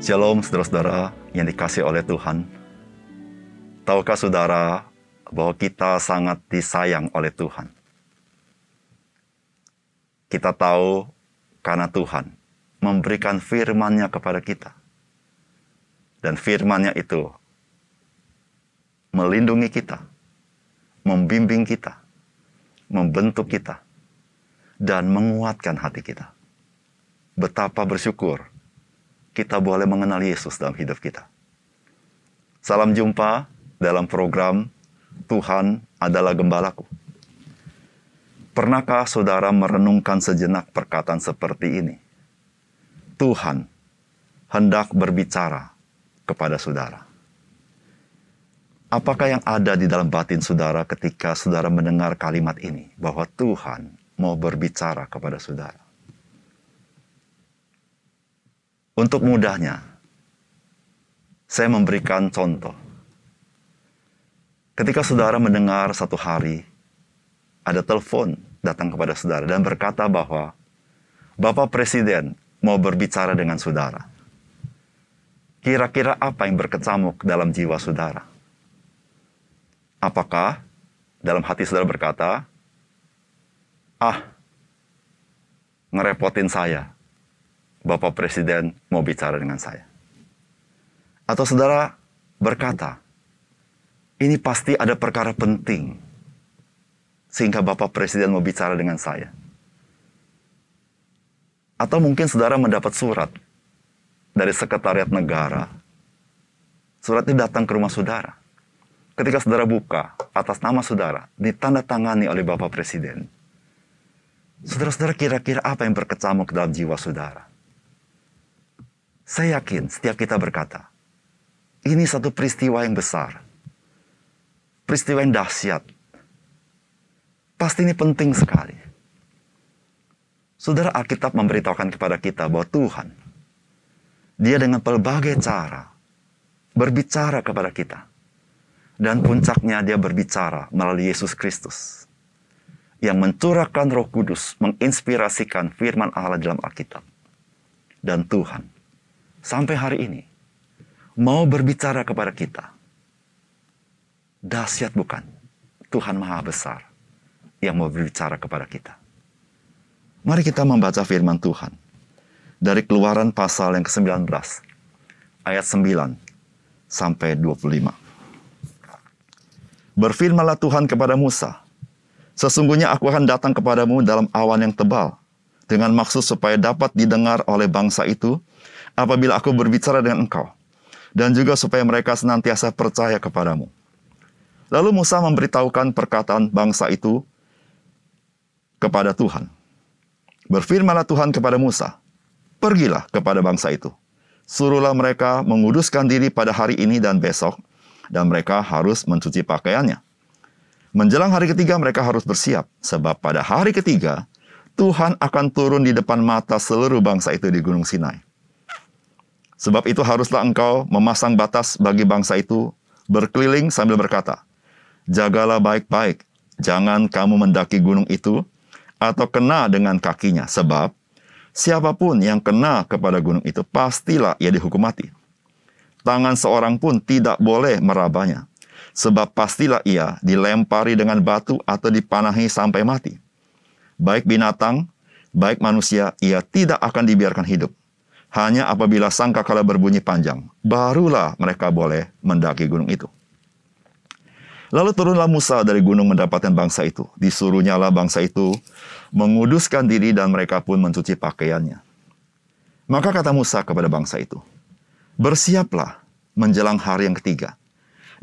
Shalom saudara-saudara yang dikasih oleh Tuhan. Tahukah saudara bahwa kita sangat disayang oleh Tuhan? Kita tahu karena Tuhan memberikan firman-Nya kepada kita. Dan firman-Nya itu melindungi kita, membimbing kita, membentuk kita, dan menguatkan hati kita. Betapa bersyukur kita boleh mengenal Yesus dalam hidup kita. Salam jumpa dalam program Tuhan adalah Gembalaku. Pernahkah saudara merenungkan sejenak perkataan seperti ini? Tuhan hendak berbicara kepada saudara. Apakah yang ada di dalam batin saudara ketika saudara mendengar kalimat ini bahwa Tuhan mau berbicara kepada saudara? Untuk mudahnya, saya memberikan contoh. Ketika saudara mendengar satu hari ada telepon datang kepada saudara dan berkata bahwa Bapak Presiden mau berbicara dengan saudara. Kira-kira apa yang berkecamuk dalam jiwa saudara? Apakah dalam hati saudara berkata, "Ah, ngerepotin saya. Bapak Presiden mau bicara dengan saya." Atau saudara berkata, "Ini pasti ada perkara penting sehingga Bapak Presiden mau bicara dengan saya." Atau mungkin saudara mendapat surat dari sekretariat negara. Surat itu datang ke rumah saudara ketika saudara buka atas nama saudara ditandatangani oleh Bapak Presiden, saudara-saudara kira-kira apa yang berkecamuk dalam jiwa saudara? Saya yakin setiap kita berkata, ini satu peristiwa yang besar. Peristiwa yang dahsyat. Pasti ini penting sekali. Saudara Alkitab memberitahukan kepada kita bahwa Tuhan, dia dengan berbagai cara berbicara kepada kita dan puncaknya dia berbicara melalui Yesus Kristus. Yang mencurahkan roh kudus, menginspirasikan firman Allah dalam Alkitab. Dan Tuhan, sampai hari ini, mau berbicara kepada kita. Dahsyat bukan? Tuhan Maha Besar yang mau berbicara kepada kita. Mari kita membaca firman Tuhan. Dari keluaran pasal yang ke-19, ayat 9 sampai 25. Berfirmanlah Tuhan kepada Musa, Sesungguhnya aku akan datang kepadamu dalam awan yang tebal, dengan maksud supaya dapat didengar oleh bangsa itu apabila aku berbicara dengan engkau, dan juga supaya mereka senantiasa percaya kepadamu. Lalu Musa memberitahukan perkataan bangsa itu kepada Tuhan. Berfirmanlah Tuhan kepada Musa, Pergilah kepada bangsa itu, suruhlah mereka menguduskan diri pada hari ini dan besok, dan mereka harus mencuci pakaiannya. Menjelang hari ketiga mereka harus bersiap, sebab pada hari ketiga Tuhan akan turun di depan mata seluruh bangsa itu di Gunung Sinai. Sebab itu haruslah engkau memasang batas bagi bangsa itu berkeliling sambil berkata, Jagalah baik-baik, jangan kamu mendaki gunung itu atau kena dengan kakinya, sebab siapa pun yang kena kepada gunung itu pastilah ia dihukum mati tangan seorang pun tidak boleh merabanya. Sebab pastilah ia dilempari dengan batu atau dipanahi sampai mati. Baik binatang, baik manusia, ia tidak akan dibiarkan hidup. Hanya apabila sangka kala berbunyi panjang, barulah mereka boleh mendaki gunung itu. Lalu turunlah Musa dari gunung mendapatkan bangsa itu. Disuruhnyalah bangsa itu menguduskan diri dan mereka pun mencuci pakaiannya. Maka kata Musa kepada bangsa itu, Bersiaplah menjelang hari yang ketiga.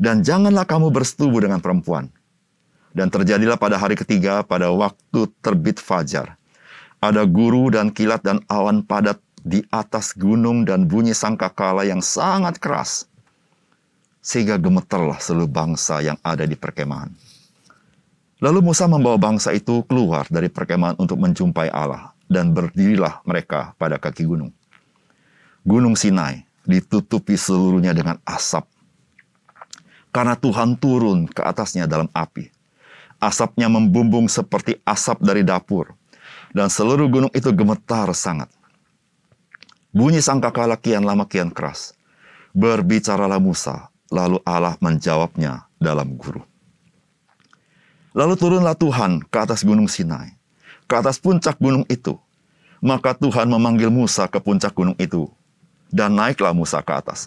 Dan janganlah kamu bersetubuh dengan perempuan. Dan terjadilah pada hari ketiga pada waktu terbit fajar. Ada guru dan kilat dan awan padat di atas gunung dan bunyi sangkakala yang sangat keras. Sehingga gemeterlah seluruh bangsa yang ada di perkemahan. Lalu Musa membawa bangsa itu keluar dari perkemahan untuk menjumpai Allah. Dan berdirilah mereka pada kaki gunung. Gunung Sinai ditutupi seluruhnya dengan asap. Karena Tuhan turun ke atasnya dalam api. Asapnya membumbung seperti asap dari dapur. Dan seluruh gunung itu gemetar sangat. Bunyi sangkakala kian lama kian keras. Berbicaralah Musa, lalu Allah menjawabnya dalam guru. Lalu turunlah Tuhan ke atas gunung Sinai, ke atas puncak gunung itu. Maka Tuhan memanggil Musa ke puncak gunung itu, dan naiklah Musa ke atas.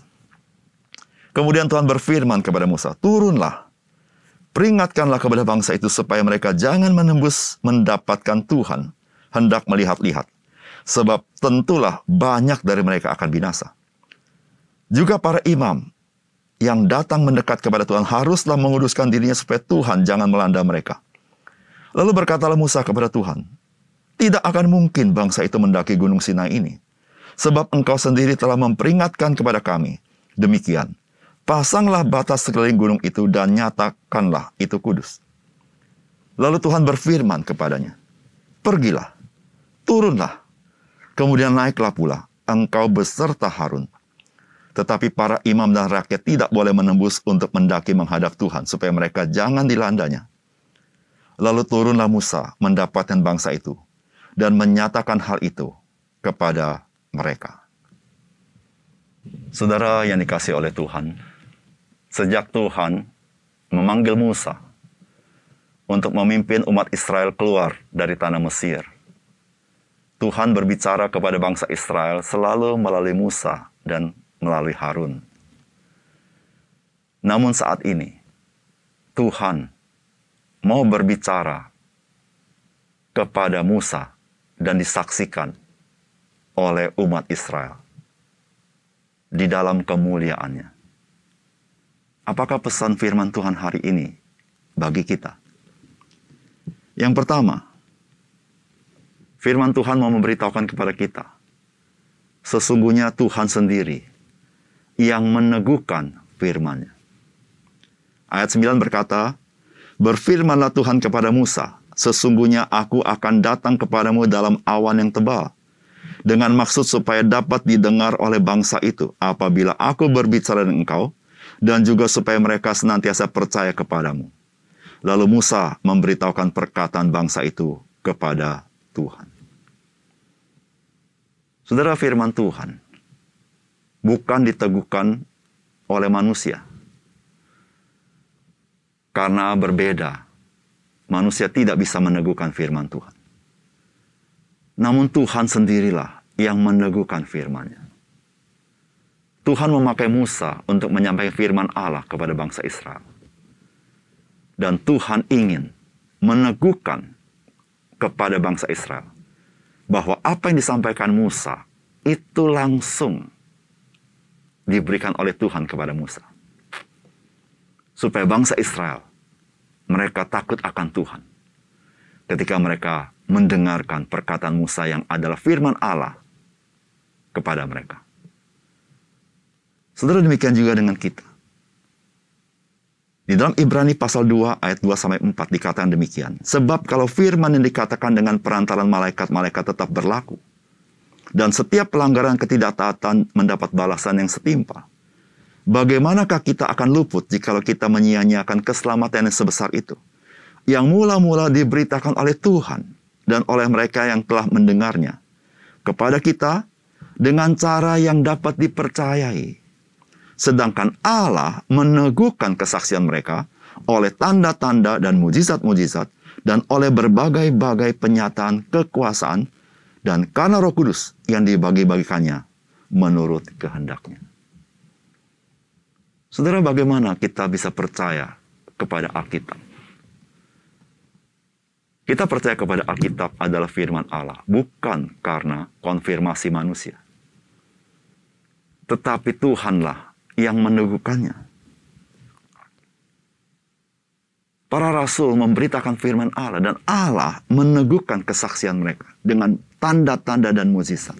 Kemudian Tuhan berfirman kepada Musa, "Turunlah, peringatkanlah kepada bangsa itu supaya mereka jangan menembus mendapatkan Tuhan, hendak melihat-lihat, sebab tentulah banyak dari mereka akan binasa." Juga para imam yang datang mendekat kepada Tuhan haruslah menguduskan dirinya supaya Tuhan jangan melanda mereka. Lalu berkatalah Musa kepada Tuhan, "Tidak akan mungkin bangsa itu mendaki gunung Sinai ini, sebab engkau sendiri telah memperingatkan kepada kami. Demikian, pasanglah batas sekeliling gunung itu dan nyatakanlah itu kudus. Lalu Tuhan berfirman kepadanya, Pergilah, turunlah, kemudian naiklah pula, engkau beserta Harun. Tetapi para imam dan rakyat tidak boleh menembus untuk mendaki menghadap Tuhan, supaya mereka jangan dilandanya. Lalu turunlah Musa mendapatkan bangsa itu, dan menyatakan hal itu kepada mereka. Saudara yang dikasih oleh Tuhan, sejak Tuhan memanggil Musa untuk memimpin umat Israel keluar dari tanah Mesir. Tuhan berbicara kepada bangsa Israel selalu melalui Musa dan melalui Harun. Namun saat ini, Tuhan mau berbicara kepada Musa dan disaksikan oleh umat Israel di dalam kemuliaannya. Apakah pesan firman Tuhan hari ini bagi kita? Yang pertama, firman Tuhan mau memberitahukan kepada kita, sesungguhnya Tuhan sendiri yang meneguhkan firman-Nya. Ayat 9 berkata, Berfirmanlah Tuhan kepada Musa, Sesungguhnya aku akan datang kepadamu dalam awan yang tebal, dengan maksud supaya dapat didengar oleh bangsa itu apabila aku berbicara dengan engkau, dan juga supaya mereka senantiasa percaya kepadamu. Lalu Musa memberitahukan perkataan bangsa itu kepada Tuhan. Saudara firman Tuhan bukan diteguhkan oleh manusia. Karena berbeda, manusia tidak bisa meneguhkan firman Tuhan. Namun Tuhan sendirilah yang meneguhkan firman-Nya. Tuhan memakai Musa untuk menyampaikan firman Allah kepada bangsa Israel. Dan Tuhan ingin meneguhkan kepada bangsa Israel bahwa apa yang disampaikan Musa itu langsung diberikan oleh Tuhan kepada Musa. Supaya bangsa Israel mereka takut akan Tuhan. Ketika mereka mendengarkan perkataan Musa yang adalah firman Allah kepada mereka. Saudara demikian juga dengan kita. Di dalam Ibrani pasal 2 ayat 2 sampai 4 dikatakan demikian. Sebab kalau firman yang dikatakan dengan perantaran malaikat-malaikat tetap berlaku. Dan setiap pelanggaran ketidaktaatan mendapat balasan yang setimpal. Bagaimanakah kita akan luput jikalau kita menyia-nyiakan keselamatan yang sebesar itu? Yang mula-mula diberitakan oleh Tuhan dan oleh mereka yang telah mendengarnya. Kepada kita dengan cara yang dapat dipercayai Sedangkan Allah meneguhkan kesaksian mereka oleh tanda-tanda dan mujizat-mujizat dan oleh berbagai-bagai penyataan kekuasaan dan karena Roh Kudus yang dibagi-bagikannya menurut kehendaknya. Saudara, bagaimana kita bisa percaya kepada Alkitab? Kita percaya kepada Alkitab adalah firman Allah, bukan karena konfirmasi manusia. Tetapi Tuhanlah yang meneguhkannya. Para rasul memberitakan firman Allah dan Allah meneguhkan kesaksian mereka dengan tanda-tanda dan mujizat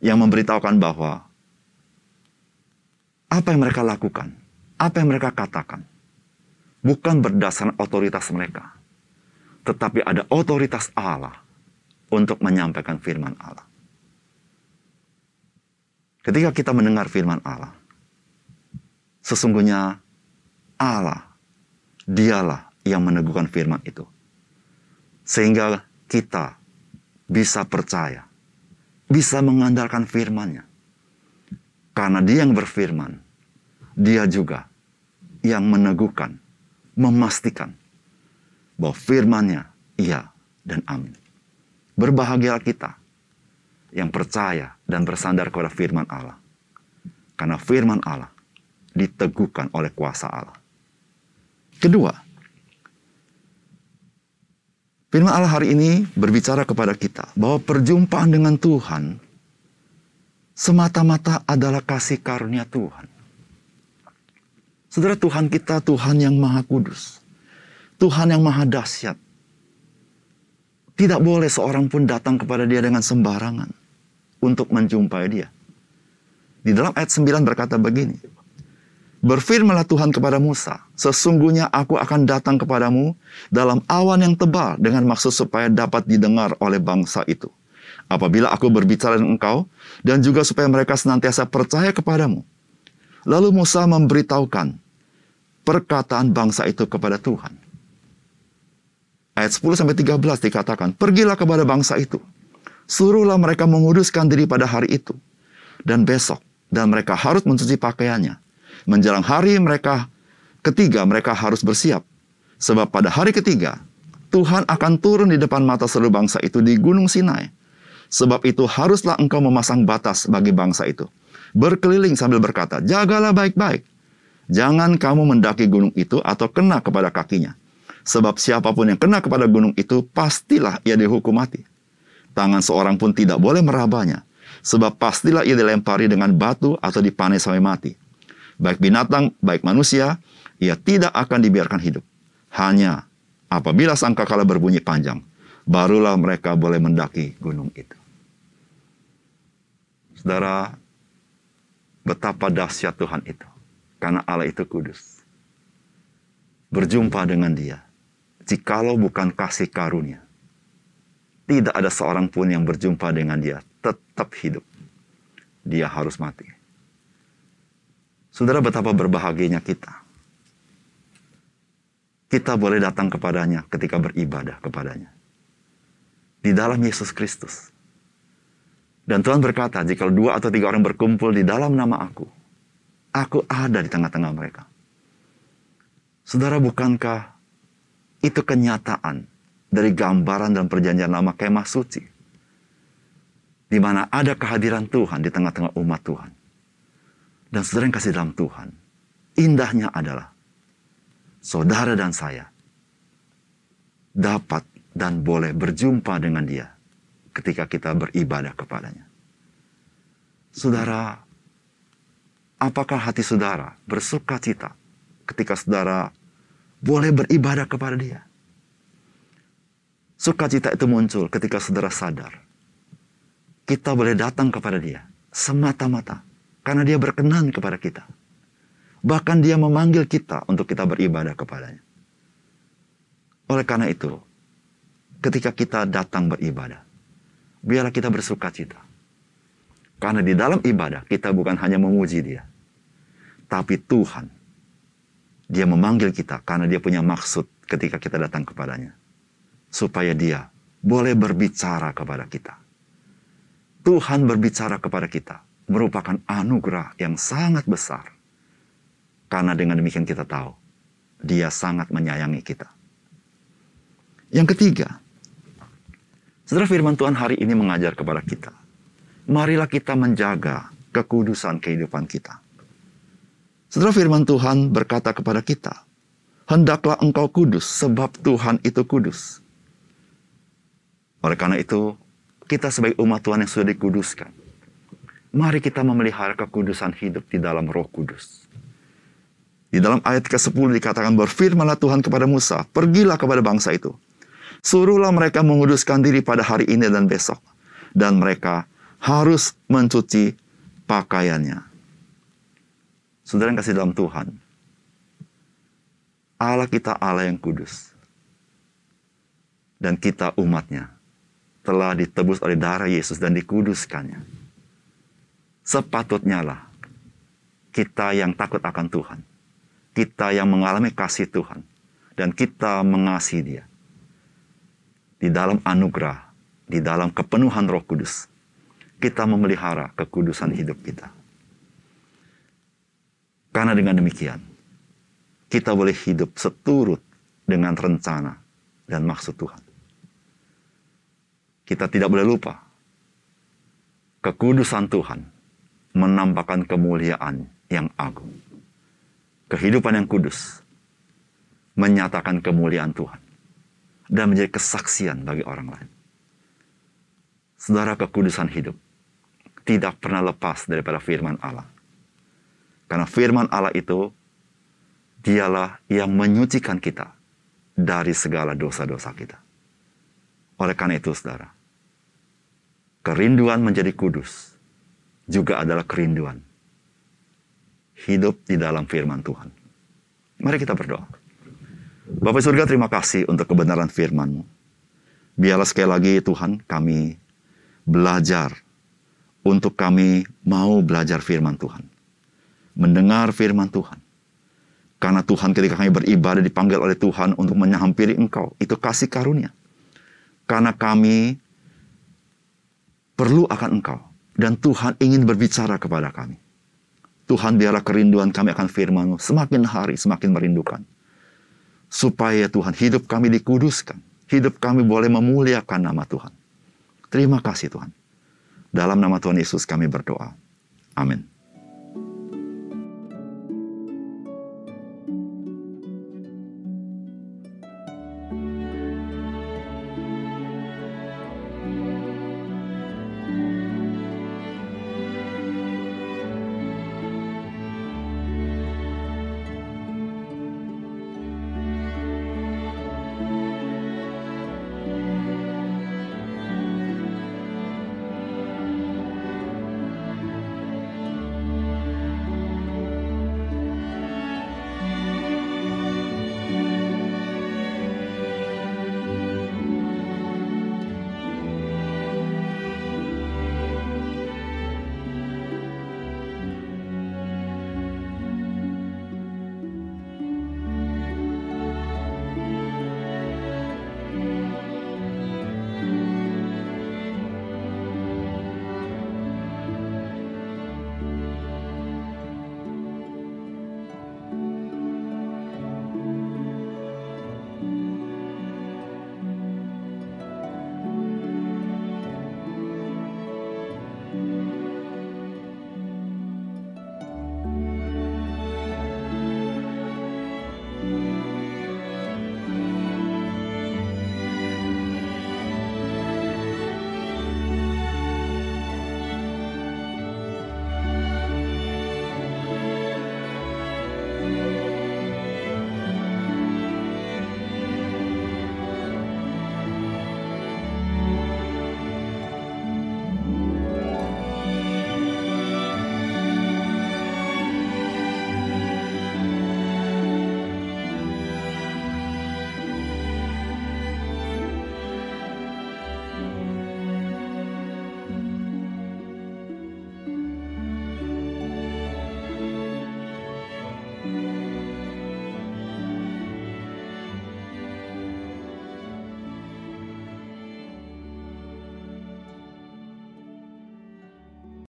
yang memberitahukan bahwa apa yang mereka lakukan, apa yang mereka katakan, bukan berdasarkan otoritas mereka, tetapi ada otoritas Allah untuk menyampaikan firman Allah. Ketika kita mendengar firman Allah, sesungguhnya Allah, dialah yang meneguhkan firman itu. Sehingga kita bisa percaya bisa mengandalkan firman-Nya. Karena dia yang berfirman, dia juga yang meneguhkan, memastikan bahwa firman-Nya iya dan amin. Berbahagialah kita yang percaya dan bersandar kepada firman Allah. Karena firman Allah diteguhkan oleh kuasa Allah. Kedua, firman Allah hari ini berbicara kepada kita bahwa perjumpaan dengan Tuhan semata-mata adalah kasih karunia Tuhan. Saudara Tuhan kita Tuhan yang maha kudus. Tuhan yang maha dahsyat. Tidak boleh seorang pun datang kepada dia dengan sembarangan untuk menjumpai dia. Di dalam ayat 9 berkata begini. Berfirmanlah Tuhan kepada Musa, sesungguhnya aku akan datang kepadamu dalam awan yang tebal dengan maksud supaya dapat didengar oleh bangsa itu apabila aku berbicara dengan engkau, dan juga supaya mereka senantiasa percaya kepadamu. Lalu Musa memberitahukan perkataan bangsa itu kepada Tuhan. Ayat 10-13 dikatakan, Pergilah kepada bangsa itu, suruhlah mereka menguduskan diri pada hari itu, dan besok, dan mereka harus mencuci pakaiannya. Menjelang hari mereka ketiga, mereka harus bersiap. Sebab pada hari ketiga, Tuhan akan turun di depan mata seluruh bangsa itu di Gunung Sinai Sebab itu haruslah engkau memasang batas bagi bangsa itu. Berkeliling sambil berkata, jagalah baik-baik. Jangan kamu mendaki gunung itu atau kena kepada kakinya. Sebab siapa pun yang kena kepada gunung itu, pastilah ia dihukum mati. Tangan seorang pun tidak boleh merabanya. Sebab pastilah ia dilempari dengan batu atau dipanen sampai mati. Baik binatang, baik manusia, ia tidak akan dibiarkan hidup. Hanya apabila sangkakala berbunyi panjang, barulah mereka boleh mendaki gunung itu. Saudara, betapa dahsyat Tuhan itu. Karena Allah itu kudus. Berjumpa dengan dia. Jikalau bukan kasih karunia. Tidak ada seorang pun yang berjumpa dengan dia. Tetap hidup. Dia harus mati. Saudara betapa berbahagianya kita. Kita boleh datang kepadanya ketika beribadah kepadanya di dalam Yesus Kristus. Dan Tuhan berkata, jika dua atau tiga orang berkumpul di dalam nama aku, aku ada di tengah-tengah mereka. Saudara, bukankah itu kenyataan dari gambaran dan perjanjian lama kemah suci? Di mana ada kehadiran Tuhan di tengah-tengah umat Tuhan. Dan saudara yang kasih dalam Tuhan, indahnya adalah saudara dan saya dapat dan boleh berjumpa dengan dia ketika kita beribadah kepadanya. Saudara, apakah hati saudara bersuka cita ketika saudara boleh beribadah kepada dia? Sukacita itu muncul ketika saudara sadar. Kita boleh datang kepada dia semata-mata karena dia berkenan kepada kita. Bahkan dia memanggil kita untuk kita beribadah kepadanya. Oleh karena itu, ketika kita datang beribadah. Biarlah kita bersuka cita. Karena di dalam ibadah kita bukan hanya memuji dia. Tapi Tuhan. Dia memanggil kita karena dia punya maksud ketika kita datang kepadanya. Supaya dia boleh berbicara kepada kita. Tuhan berbicara kepada kita merupakan anugerah yang sangat besar. Karena dengan demikian kita tahu, dia sangat menyayangi kita. Yang ketiga, Saudara firman Tuhan hari ini mengajar kepada kita. Marilah kita menjaga kekudusan kehidupan kita. Saudara firman Tuhan berkata kepada kita, Hendaklah engkau kudus sebab Tuhan itu kudus. Oleh karena itu, kita sebagai umat Tuhan yang sudah dikuduskan, mari kita memelihara kekudusan hidup di dalam roh kudus. Di dalam ayat ke-10 dikatakan berfirmanlah Tuhan kepada Musa, pergilah kepada bangsa itu Suruhlah mereka menguduskan diri pada hari ini dan besok. Dan mereka harus mencuci pakaiannya. Saudara yang kasih dalam Tuhan. Allah kita Allah yang kudus. Dan kita umatnya telah ditebus oleh darah Yesus dan dikuduskannya. Sepatutnya lah kita yang takut akan Tuhan. Kita yang mengalami kasih Tuhan. Dan kita mengasihi dia di dalam anugerah, di dalam kepenuhan Roh Kudus, kita memelihara kekudusan hidup kita. Karena dengan demikian, kita boleh hidup seturut dengan rencana dan maksud Tuhan. Kita tidak boleh lupa, kekudusan Tuhan menampakkan kemuliaan yang agung. Kehidupan yang kudus menyatakan kemuliaan Tuhan dan menjadi kesaksian bagi orang lain. Saudara kekudusan hidup tidak pernah lepas daripada firman Allah. Karena firman Allah itu dialah yang menyucikan kita dari segala dosa-dosa kita. Oleh karena itu, saudara, kerinduan menjadi kudus juga adalah kerinduan hidup di dalam firman Tuhan. Mari kita berdoa. Bapak surga terima kasih untuk kebenaran firman-Mu. Biarlah sekali lagi Tuhan kami belajar untuk kami mau belajar firman Tuhan. Mendengar firman Tuhan. Karena Tuhan ketika kami beribadah dipanggil oleh Tuhan untuk menyampiri Engkau. Itu kasih karunia. Karena kami perlu akan Engkau. Dan Tuhan ingin berbicara kepada kami. Tuhan biarlah kerinduan kami akan firman semakin hari semakin merindukan supaya Tuhan hidup kami dikuduskan. Hidup kami boleh memuliakan nama Tuhan. Terima kasih Tuhan. Dalam nama Tuhan Yesus kami berdoa. Amin.